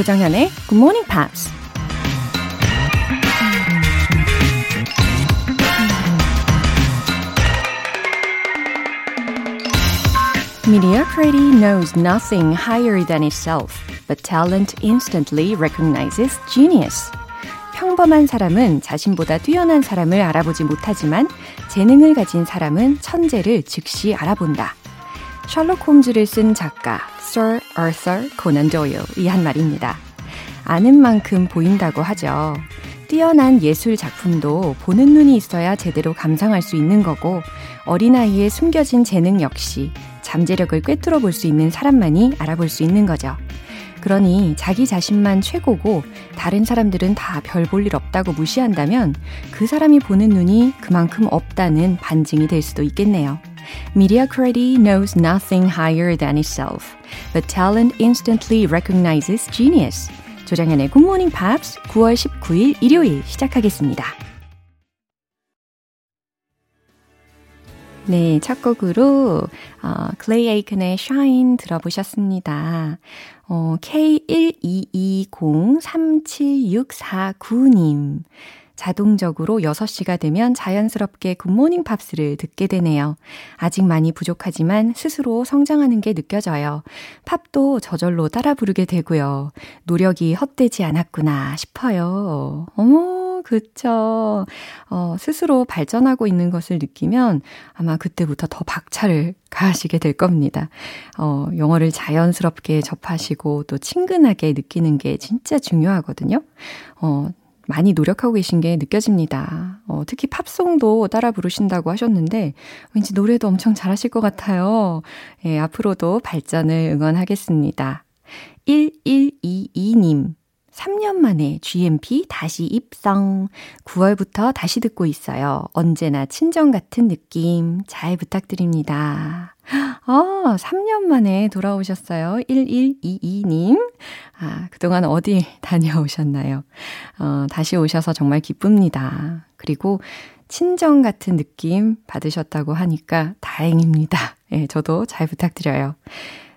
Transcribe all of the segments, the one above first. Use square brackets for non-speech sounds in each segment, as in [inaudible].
조정현의 Good Morning Pops. Mediocrity knows nothing higher than itself, but talent instantly recognizes genius. 평범한 사람은 자신보다 뛰어난 사람을 알아보지 못하지만 재능을 가진 사람은 천재를 즉시 알아본다. 셜록 홈즈를 쓴 작가 Sir Arthur Conan Doyle이 한 말입니다. 아는 만큼 보인다고 하죠. 뛰어난 예술 작품도 보는 눈이 있어야 제대로 감상할 수 있는 거고 어린아이의 숨겨진 재능 역시 잠재력을 꿰뚫어 볼 수 있는 사람만이 알아볼 수 있는 거죠. 그러니 자기 자신만 최고고 다른 사람들은 다 별 볼 일 없다고 무시한다면 그 사람이 보는 눈이 그만큼 없다는 반증이 될 수도 있겠네요. Mediocrity knows nothing higher than itself, but talent instantly recognizes genius. 조정현의 Good Morning Pops 9월 19일 일요일 시작하겠습니다. 네, 첫 곡으로 어, 클레이 에이큰의 Shine 들어보셨습니다. 어, K122037649님. 자동적으로 6시가 되면 자연스럽게 굿모닝 팝스를 듣게 되네요. 아직 많이 부족하지만 스스로 성장하는 게 느껴져요. 팝도 저절로 따라 부르게 되고요. 노력이 헛되지 않았구나 싶어요. 어머, 그쵸. 어, 스스로 발전하고 있는 것을 느끼면 아마 그때부터 더 박차를 가하시게 될 겁니다. 어, 영어를 자연스럽게 접하시고 또 친근하게 느끼는 게 진짜 중요하거든요. 어, 많이 노력하고 계신 게 느껴집니다. 어, 특히 팝송도 따라 부르신다고 하셨는데 왠지 노래도 엄청 잘하실 것 같아요. 예, 앞으로도 발전을 응원하겠습니다. 1122님. 3년 만에 GMP 다시 입성. 9월부터 다시 듣고 있어요. 언제나 친정 같은 느낌 잘 부탁드립니다. 아, 3년 만에 돌아오셨어요. 1122님. 아, 그동안 어디 [laughs] 다녀오셨나요? 어, 다시 오셔서 정말 기쁩니다. 그리고 친정 같은 느낌 받으셨다고 하니까 다행입니다. 예, 네, 저도 잘 부탁드려요.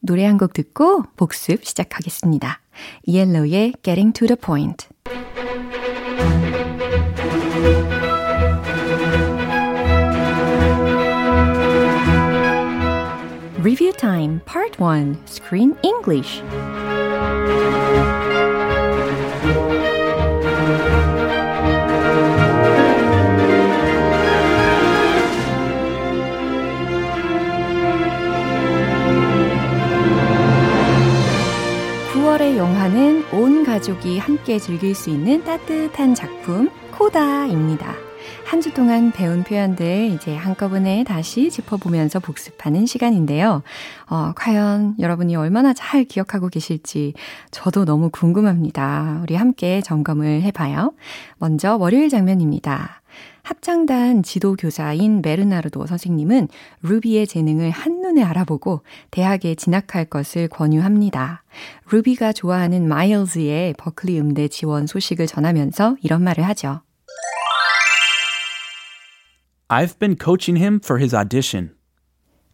노래 한 곡 듣고 복습 시작하겠습니다. 이엘로의 Getting to the Point. Review Time Part 1 Screen English 함께 즐길 수 있는 따뜻한 작품 코다입니다. 한 주 동안 배운 표현들 이제 한꺼번에 다시 짚어보면서 복습하는 시간인데요. 어, 과연 여러분이 얼마나 잘 기억하고 계실지 저도 너무 궁금합니다. 우리 함께 점검을 해봐요. 먼저 월요일 장면입니다. 합창단 지도 교사인 메르나르도 선생님은 루비의 재능을 한눈에 알아보고 대학에 진학할 것을 권유합니다. 루비가 좋아하는 마일즈의 버클리 음대 지원 소식을 전하면서 이런 말을 하죠. I've been coaching him for his audition.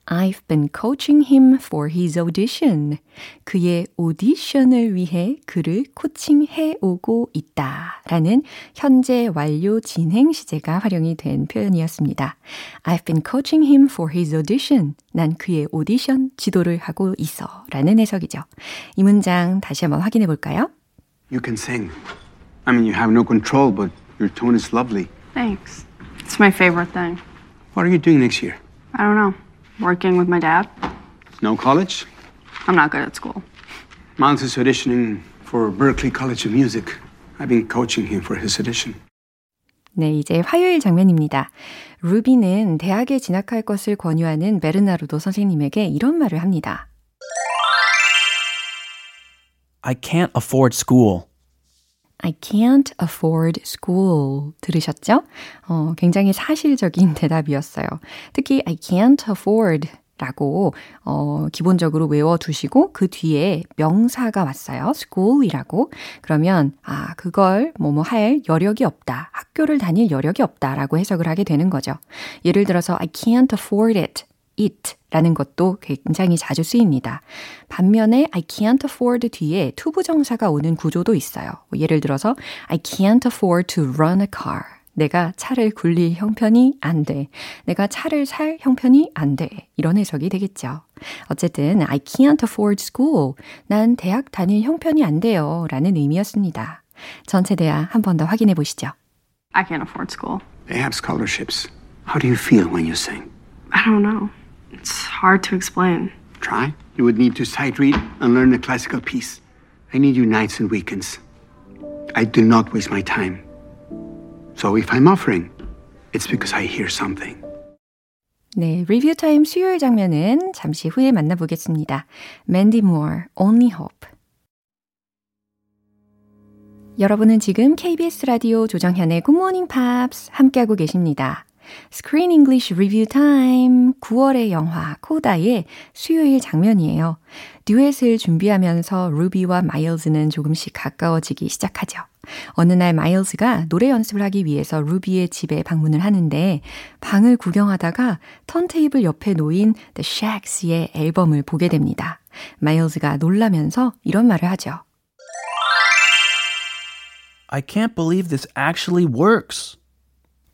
I've been coaching him for his audition. 그의 오디션을 위해 그를 코칭해 오고 있다. 라는 현재 완료 진행 시제가 활용이 된 표현이었습니다. I've been coaching him for his audition. 난 그의 오디션 지도를 하고 있어. 라는 해석이죠. 이 문장 다시 한번 확인해 볼까요? You can sing. I mean, you have no control, but your tone is lovely. Thanks. It's my favorite thing. What are you doing next year? I don't know. Working with my dad. No college? I'm not good at school. Miles is auditioning for Berkeley College of Music. I've been coaching him for his audition. 네, 이제 화요일 장면입니다. 루비는 대학에 진학할 것을 권유하는 베르나르도 선생님에게 이런 말을 합니다. I can't afford school. I can't afford school. 들으셨죠? 어, 굉장히 사실적인 [laughs] 대답이었어요. 특히 I can't afford 라고 어, 기본적으로 외워두시고 그 뒤에 명사가 왔어요. school이라고. 그러면 아 그걸 뭐뭐 할 여력이 없다. 학교를 다닐 여력이 없다라고 해석을 하게 되는 거죠. 예를 들어서 I can't afford it. It 라는 것도 굉장히 자주 쓰입니다. 반면에 I can't afford 뒤에 투부정사가 오는 구조도 있어요. 예를 들어서 I can't afford to run a car. 내가 차를 굴릴 형편이 안 돼. 내가 차를 살 형편이 안 돼. 이런 해석이 되겠죠. 어쨌든 I can't afford school. 난 대학 다닐 형편이 안 돼요. 라는 의미였습니다. 전체 대화 한 번 더 확인해 보시죠. I can't afford school. They have scholarships. How do you feel when you sing? I don't know. It's hard to explain. Try. You would need to sight read and learn a classical piece. I need you nights and weekends. I do not waste my time. So if I'm offering, it's because I hear something. 네, 리뷰 타임 수요일 장면은 잠시 후에 만나보겠습니다. Mandy Moore, Only Hope. 여러분은 지금 KBS 라디오 조정현의 Good Morning Pops 함께하고 계십니다. Screen English Review Time 9월의 영화 코다의 수요일 장면이에요. 듀엣을 준비하면서 루비와 마일즈는 조금씩 가까워지기 시작하죠. 어느 날 마일즈가 노래 연습을 하기 위해서 루비의 집에 방문을 하는데 방을 구경하다가 턴테이블 옆에 놓인 The Shacks의 앨범을 보게 됩니다. 마일즈가 놀라면서 이런 말을 하죠. I can't believe this actually works.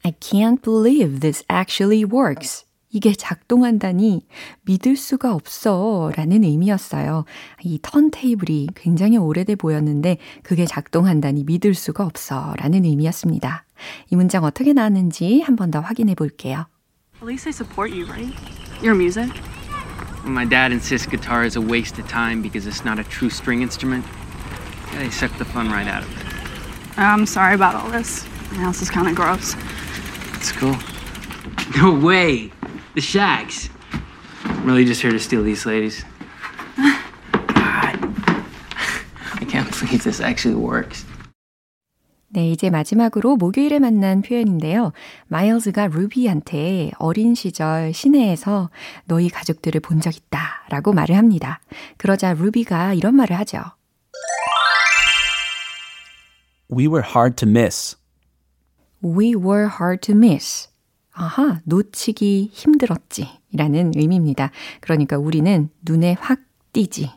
I can't believe this actually works. 이게 작동한다니 믿을 수가 없어 라는 의미였어요. 이 턴테이블이 굉장히 오래돼 보였는데 그게 작동한다니 믿을 수가 없어 라는 의미였습니다. 이 문장 어떻게 나왔는지 한 번 더 확인해 볼게요. At least they support you, right? Your music? My dad insists guitar is a waste of time because it's not a true string instrument. Yeah, they suck the fun right out of it. I'm sorry about all this. My house is kind of gross. It's cool. No way! The Shags. I'm really just here to steal these ladies. God. I can't believe this actually works. 네, 이제 마지막으로 목요일에 만난 표현인데요. 마일즈가 루비한테 어린 시절 시내에서 너희 가족들을 본 적 있다 라고 말을 합니다. 그러자 루비가 이런 말을 하죠. We were hard to miss. We were hard to miss. 아하, 놓치기 힘들었지. 라는 의미입니다. 그러니까 우리는 눈에 확 띄지.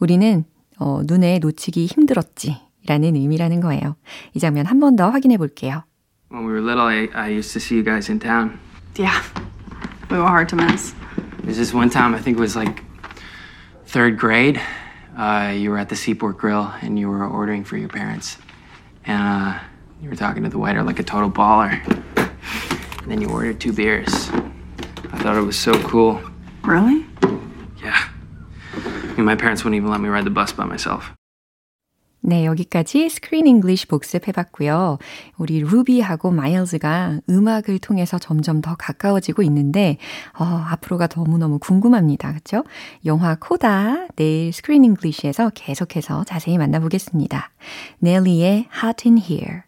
우리는 어, 눈에 놓치기 힘들었지. 라는 의미라는 거예요. 이 장면 한 번 더 확인해 볼게요. When we were little, I, I used to see you guys in town. Yeah. We were hard to miss. There's this one time, I think it was like third grade. Uh, you were at the Seaport Grill and you were ordering for your parents. And uh, you were talking to the waiter like a total baller. And then you ordered two beers. I thought it was so cool. Really? Yeah. I mean, my parents wouldn't even let me ride the bus by myself. 네, 여기까지 스크린 잉글리시 복습해봤고요. 우리 루비하고 마일즈가 음악을 통해서 점점 더 가까워지고 있는데 어, 앞으로가 너무너무 궁금합니다. 그렇죠? 영화 코다 내일 Screen English에서 계속해서 자세히 만나보겠습니다. 넬리의 Hot in Here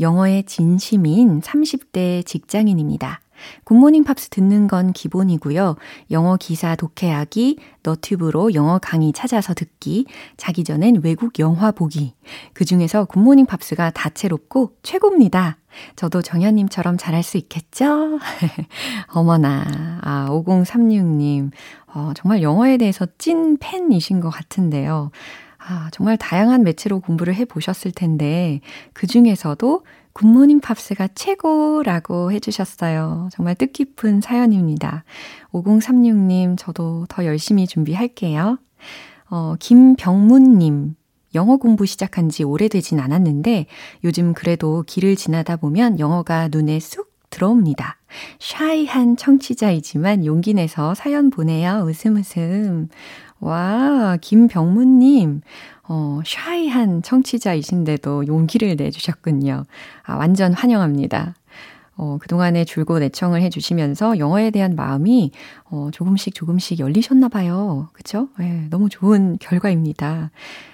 영어에 진심인 30대 직장인입니다. 굿모닝 팝스 듣는 건 기본이고요. 영어 기사 독해하기, 너튜브로 영어 강의 찾아서 듣기, 자기 전엔 외국 영화 보기. 그 중에서 굿모닝 팝스가 다채롭고 최고입니다. 저도 정현님처럼 잘할 수 있겠죠? [laughs] 어머나, 아, 5036님. 어, 정말 영어에 대해서 찐 팬이신 것 같은데요. 아, 정말 다양한 매체로 공부를 해 보셨을 텐데, 그 중에서도 굿모닝 팝스가 최고라고 해주셨어요. 정말 뜻깊은 사연입니다. 5036님, 저도 더 열심히 준비할게요. 어, 김병문님, 영어 공부 시작한 지 오래되진 않았는데, 요즘 그래도 길을 지나다 보면 영어가 눈에 쑥 들어옵니다. 샤이한 청취자이지만 용기 내서 사연 보내요. 웃음 웃음. 와, 김병무님. 어, 샤이한 청취자이신데도 용기를 내주셨군요. 아, 완전 환영합니다. 어, 그동안에 줄곧 애청을 해주시면서 영어에 대한 마음이 어, 조금씩 조금씩 열리셨나 봐요. 그쵸? 네, 너무 좋은 결과입니다.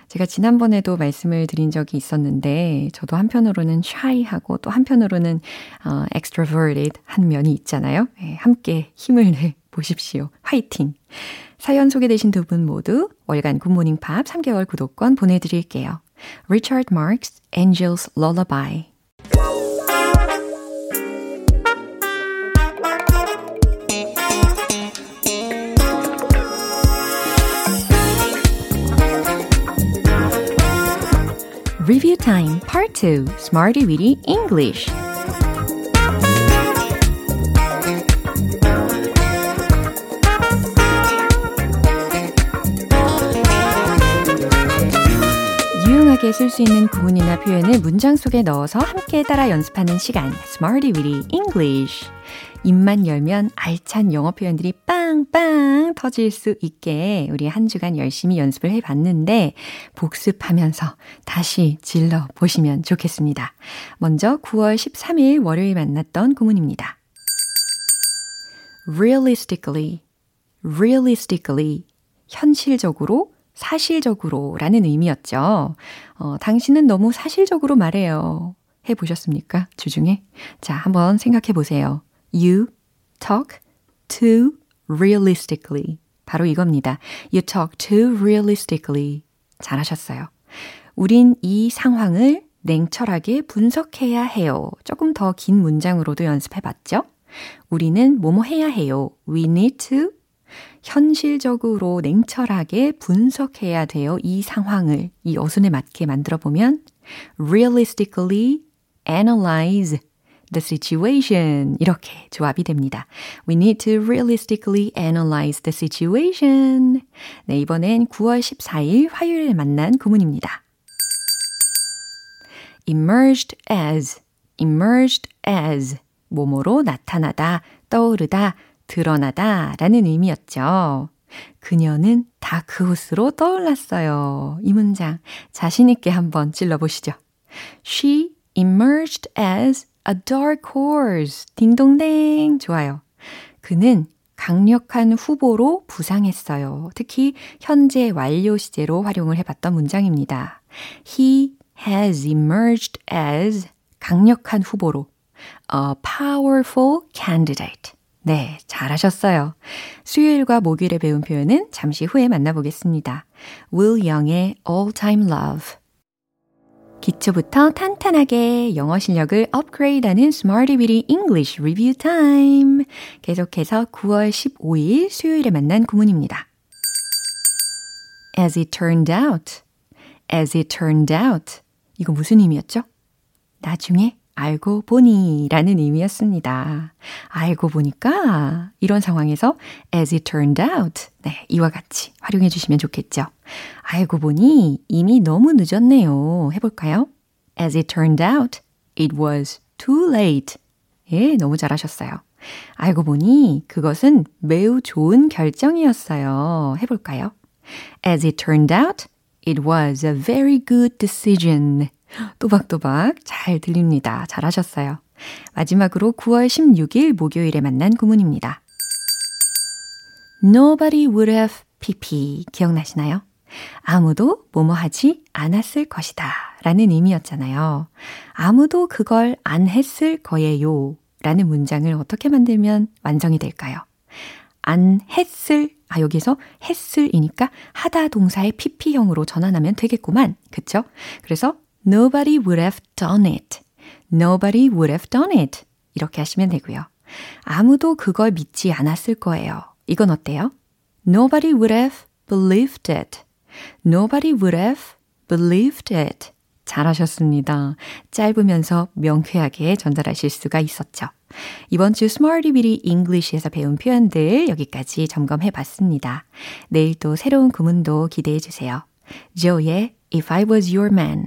제가 지난번에도 말씀을 드린 적이 있었는데, 저도 한편으로는 shy하고 또 한편으로는 어, extroverted 한 면이 있잖아요. 네, 함께 힘을 내 보십시오. 화이팅! 사연 소개되신 두 분 모두 월간 굿모닝 팝 3개월 구독권 보내드릴게요. Richard Marks, Angel's Lullaby Review Time Part 2 Smarty Weedy English 유용하게 쓸 수 있는 구문이나 표현을 문장 속에 넣어서 함께 따라 연습하는 시간 Smarty Weedy English 입만 열면 알찬 영어 표현들이 빵빵 터질 수 있게 우리 한 주간 열심히 연습을 해 봤는데 복습하면서 다시 질러 보시면 좋겠습니다. 먼저 9월 13일 월요일 만났던 구문입니다. realistically, realistically, 현실적으로, 사실적으로 라는 의미였죠. 어, 당신은 너무 사실적으로 말해요. 해 보셨습니까? 주중에? 자, 한번 생각해 보세요. You talk too realistically. 바로 이겁니다. You talk too realistically. 잘하셨어요. 우린 이 상황을 냉철하게 분석해야 해요. 조금 더 긴 문장으로도 연습해 봤죠? 우리는 뭐뭐 해야 해요. We need to 현실적으로 냉철하게 분석해야 돼요. 이 상황을 이 어순에 맞게 만들어 보면 realistically analyze the situation. 이렇게 조합이 됩니다. We need to realistically analyze the situation. 네, 이번엔 9월 14일 화요일에 만난 구문입니다. emerged as, emerged as, 몸으로 나타나다, 떠오르다, 드러나다 라는 의미였죠. 그녀는 다크호스로 떠올랐어요. 이 문장 자신있게 한번 찔러보시죠. She emerged as a dark horse. 딩동댕. 좋아요. 그는 강력한 후보로 부상했어요. 특히 현재 완료 시제로 활용을 해봤던 문장입니다. He has emerged as 강력한 후보로 a powerful candidate. 네, 잘하셨어요. 수요일과 목요일에 배운 표현은 잠시 후에 만나보겠습니다. Will Young의 All Time Love 기초부터 탄탄하게 영어 실력을 업그레이드하는 Smarty Beauty English Review Time. 계속해서 9월 15일 수요일에 만난 구문입니다. As it turned out. As it turned out. 이거 무슨 의미였죠? 나중에 알고 보니 라는 의미였습니다. 알고 보니까 이런 상황에서 as it turned out 네, 이와 같이 활용해 주시면 좋겠죠. 알고 보니 이미 너무 늦었네요. 해볼까요? As it turned out, it was too late. 예, 너무 잘하셨어요. 알고 보니 그것은 매우 좋은 결정이었어요. 해볼까요? As it turned out, it was a very good decision. 또박또박 잘 들립니다. 잘하셨어요. 마지막으로 9월 16일 목요일에 만난 구문입니다. Nobody would have pp 기억나시나요? 아무도 뭐뭐 하지 않았을 것이다 라는 의미였잖아요. 아무도 그걸 안 했을 거예요 라는 문장을 어떻게 만들면 완성이 될까요? 안 했을, 아, 여기서 했을이니까 하다 동사의 pp형으로 전환하면 되겠구만. 그쵸? 그래서 Nobody would have done it. Nobody would have done it. 이렇게 하시면 되고요. 아무도 그걸 믿지 않았을 거예요. 이건 어때요? Nobody would have believed it. Nobody would have believed it. 잘하셨습니다. 짧으면서 명쾌하게 전달하실 수가 있었죠. 이번 주 Smarty Bitty English에서 배운 표현들 여기까지 점검해 봤습니다. 내일 또 새로운 구문도 기대해 주세요. Joe의 If I Was Your Man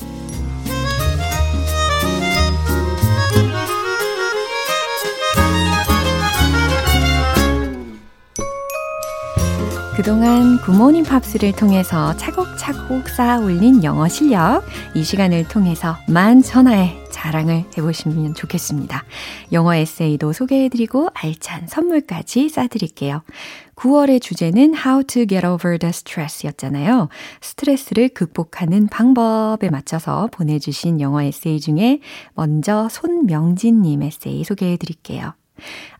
그동안 굿모닝 팝스를 통해서 차곡차곡 쌓아 올린 영어 실력, 이 시간을 통해서 만천하의 자랑을 해보시면 좋겠습니다. 영어 에세이도 소개해드리고 알찬 선물까지 싸드릴게요. 9월의 주제는 How to get over the stress 였잖아요. 스트레스를 극복하는 방법에 맞춰서 보내주신 영어 에세이 중에 먼저 손명진님 에세이 소개해드릴게요.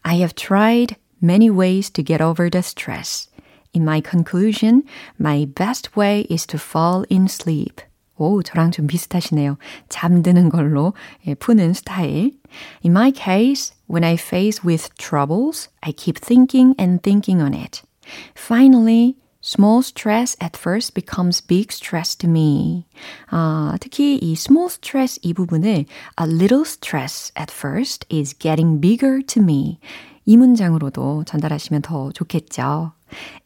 I have tried many ways to get over the stress. In my conclusion, my best way is to fall in sleep. 오, 저랑 좀 비슷하시네요. 잠드는 걸로 예, 푸는 스타일. In my case, when I face with troubles, I keep thinking and thinking on it. Finally, small stress at first becomes big stress to me. 아, 특히 이 small stress 이 부분을 a little stress at first is getting bigger to me. 이 문장으로도 전달하시면 더 좋겠죠.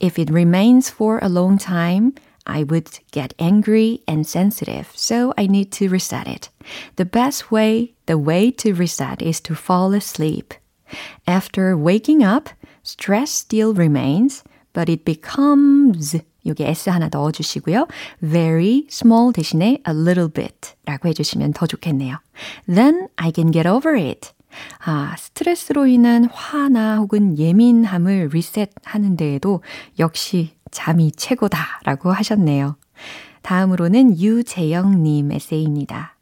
If it remains for a long time, I would get angry and sensitive, so I need to reset it. The best way, the way to reset is to fall asleep. After waking up, stress still remains, but it becomes 여기 S 하나 넣어주시고요. very small 대신에 a little bit 라고 해주시면 더 좋겠네요. Then I can get over it. 아, 스트레스로 인한 화나 혹은 예민함을 리셋하는 데에도 역시 잠이 최고다라고 하셨네요. 다음으로는 유재영님 에세이입니다.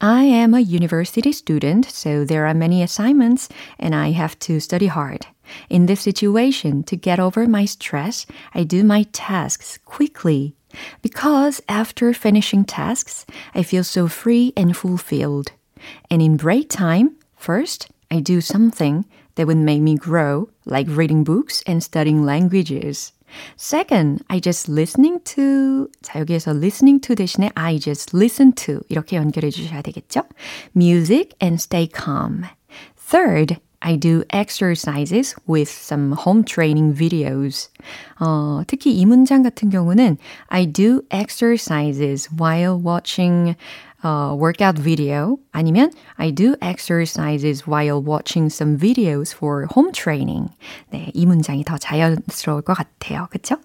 I am a university student, so there are many assignments and I have to study hard. In this situation, to get over my stress, I do my tasks quickly. Because after finishing tasks, I feel so free and fulfilled. And in break time, First, I do something that would make me grow, like reading books and studying languages. Second, I just listening to 자 여기에서 listening to 대신에 I just listen to 이렇게 연결해 주셔야 되겠죠? Music and stay calm. Third, I do exercises with some home training videos. 어, 특히 이 문장 같은 경우는 I do exercises while watching uh, workout video 아니면 I do exercises while watching some videos for home training. 네, 이 문장이 더 자연스러울 것 같아요. 그쵸?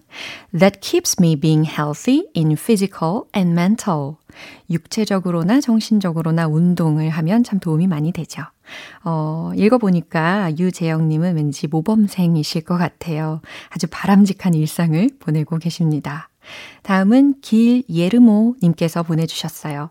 That keeps me being healthy in physical and mental. 육체적으로나 정신적으로나 운동을 하면 참 도움이 많이 되죠. 어, 읽어보니까 유재영님은 왠지 모범생이실 것 같아요. 아주 바람직한 일상을 보내고 계십니다. 다음은 길예르모님께서 보내주셨어요.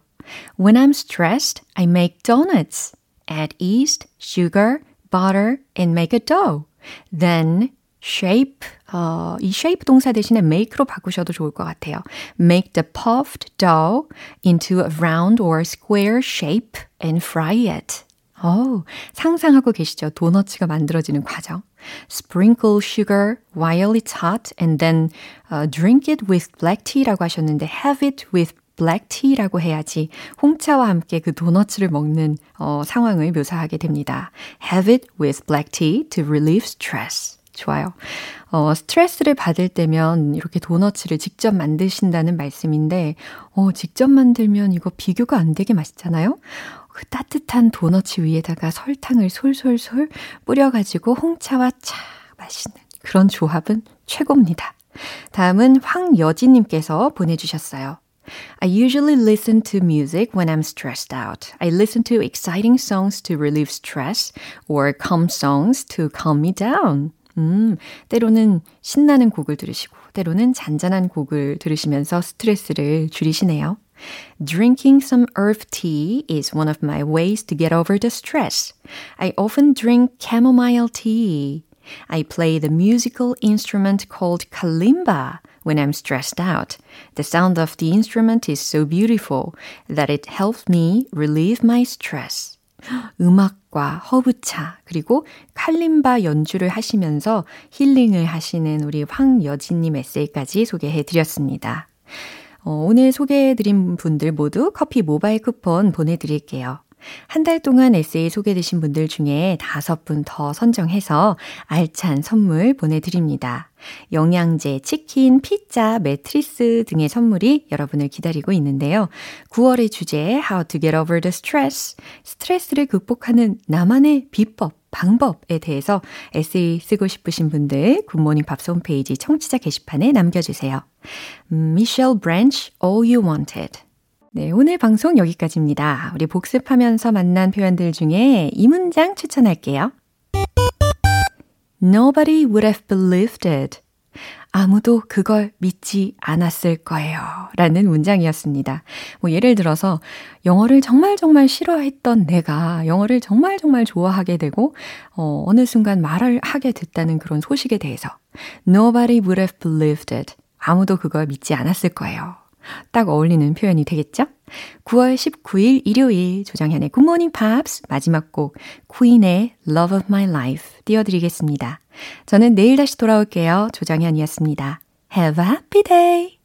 When I'm stressed, I make donuts. Add yeast, sugar, butter, and make a dough. Then shape, 어, 이 shape 동사 대신에 make로 바꾸셔도 좋을 것 같아요. Make the puffed dough into a round or square shape and fry it. 어, 상상하고 계시죠? 도너츠가 만들어지는 과정. Sprinkle sugar while it's hot and then uh, drink it with black tea라고 하셨는데 have it with tea라고 해야지 홍차와 함께 그 도너츠를 먹는 어, 상황을 묘사하게 됩니다. Have it with black tea to relieve stress. 좋아요. 어, 스트레스를 받을 때면 이렇게 도너츠를 직접 만드신다는 말씀인데, 어, 직접 만들면 이거 비교가 안 되게 맛있잖아요? 그 따뜻한 도너츠 위에다가 설탕을 솔솔솔 뿌려가지고 홍차와 차 마시는 그런 조합은 최고입니다. 다음은 황여진님께서 보내주셨어요. I usually listen to music when I'm stressed out. I listen to exciting songs to relieve stress or calm songs to calm me down. 음, 때로는 신나는 곡을 들으시고, 때로는 잔잔한 곡을 들으시면서 스트레스를 줄이시네요. Drinking some herb tea is one of my ways to get over the stress. I often drink chamomile tea. I play the musical instrument called kalimba when I'm stressed out. The sound of the instrument is so beautiful that it helps me relieve my stress. 음악과 허브차, 그리고 칼림바 연주를 하시면서 힐링을 하시는 우리 황여진님 에세이까지 소개해 드렸습니다. 어, 오늘 소개해 드린 분들 모두 커피 모바일 쿠폰 보내드릴게요. 한 달 동안 에세이 소개되신 분들 중에 다섯 분 더 선정해서 알찬 선물 보내드립니다. 영양제, 치킨, 피자, 매트리스 등의 선물이 여러분을 기다리고 있는데요. 9월의 주제 How to get over the stress. 스트레스를 극복하는 나만의 비법, 방법에 대해서 에세이 쓰고 싶으신 분들 굿모닝 밥스 홈페이지 청취자 게시판에 남겨주세요. Michelle Branch, All You Wanted. 네, 오늘 방송 여기까지입니다. 우리 복습하면서 만난 표현들 중에 이 문장 추천할게요. Nobody would have believed it. 아무도 그걸 믿지 않았을 거예요. 라는 문장이었습니다. 뭐 예를 들어서 영어를 정말 정말 싫어했던 내가 영어를 정말 정말 좋아하게 되고 어, 어느 순간 말을 하게 됐다는 그런 소식에 대해서 Nobody would have believed it. 아무도 그걸 믿지 않았을 거예요. 딱 어울리는 표현이 되겠죠? 9월 19일 일요일 조정현의 Good Morning Pops 마지막 곡 퀸의 Love of My Life 띄워드리겠습니다. 저는 내일 다시 돌아올게요. 조정현이었습니다. Have a happy day!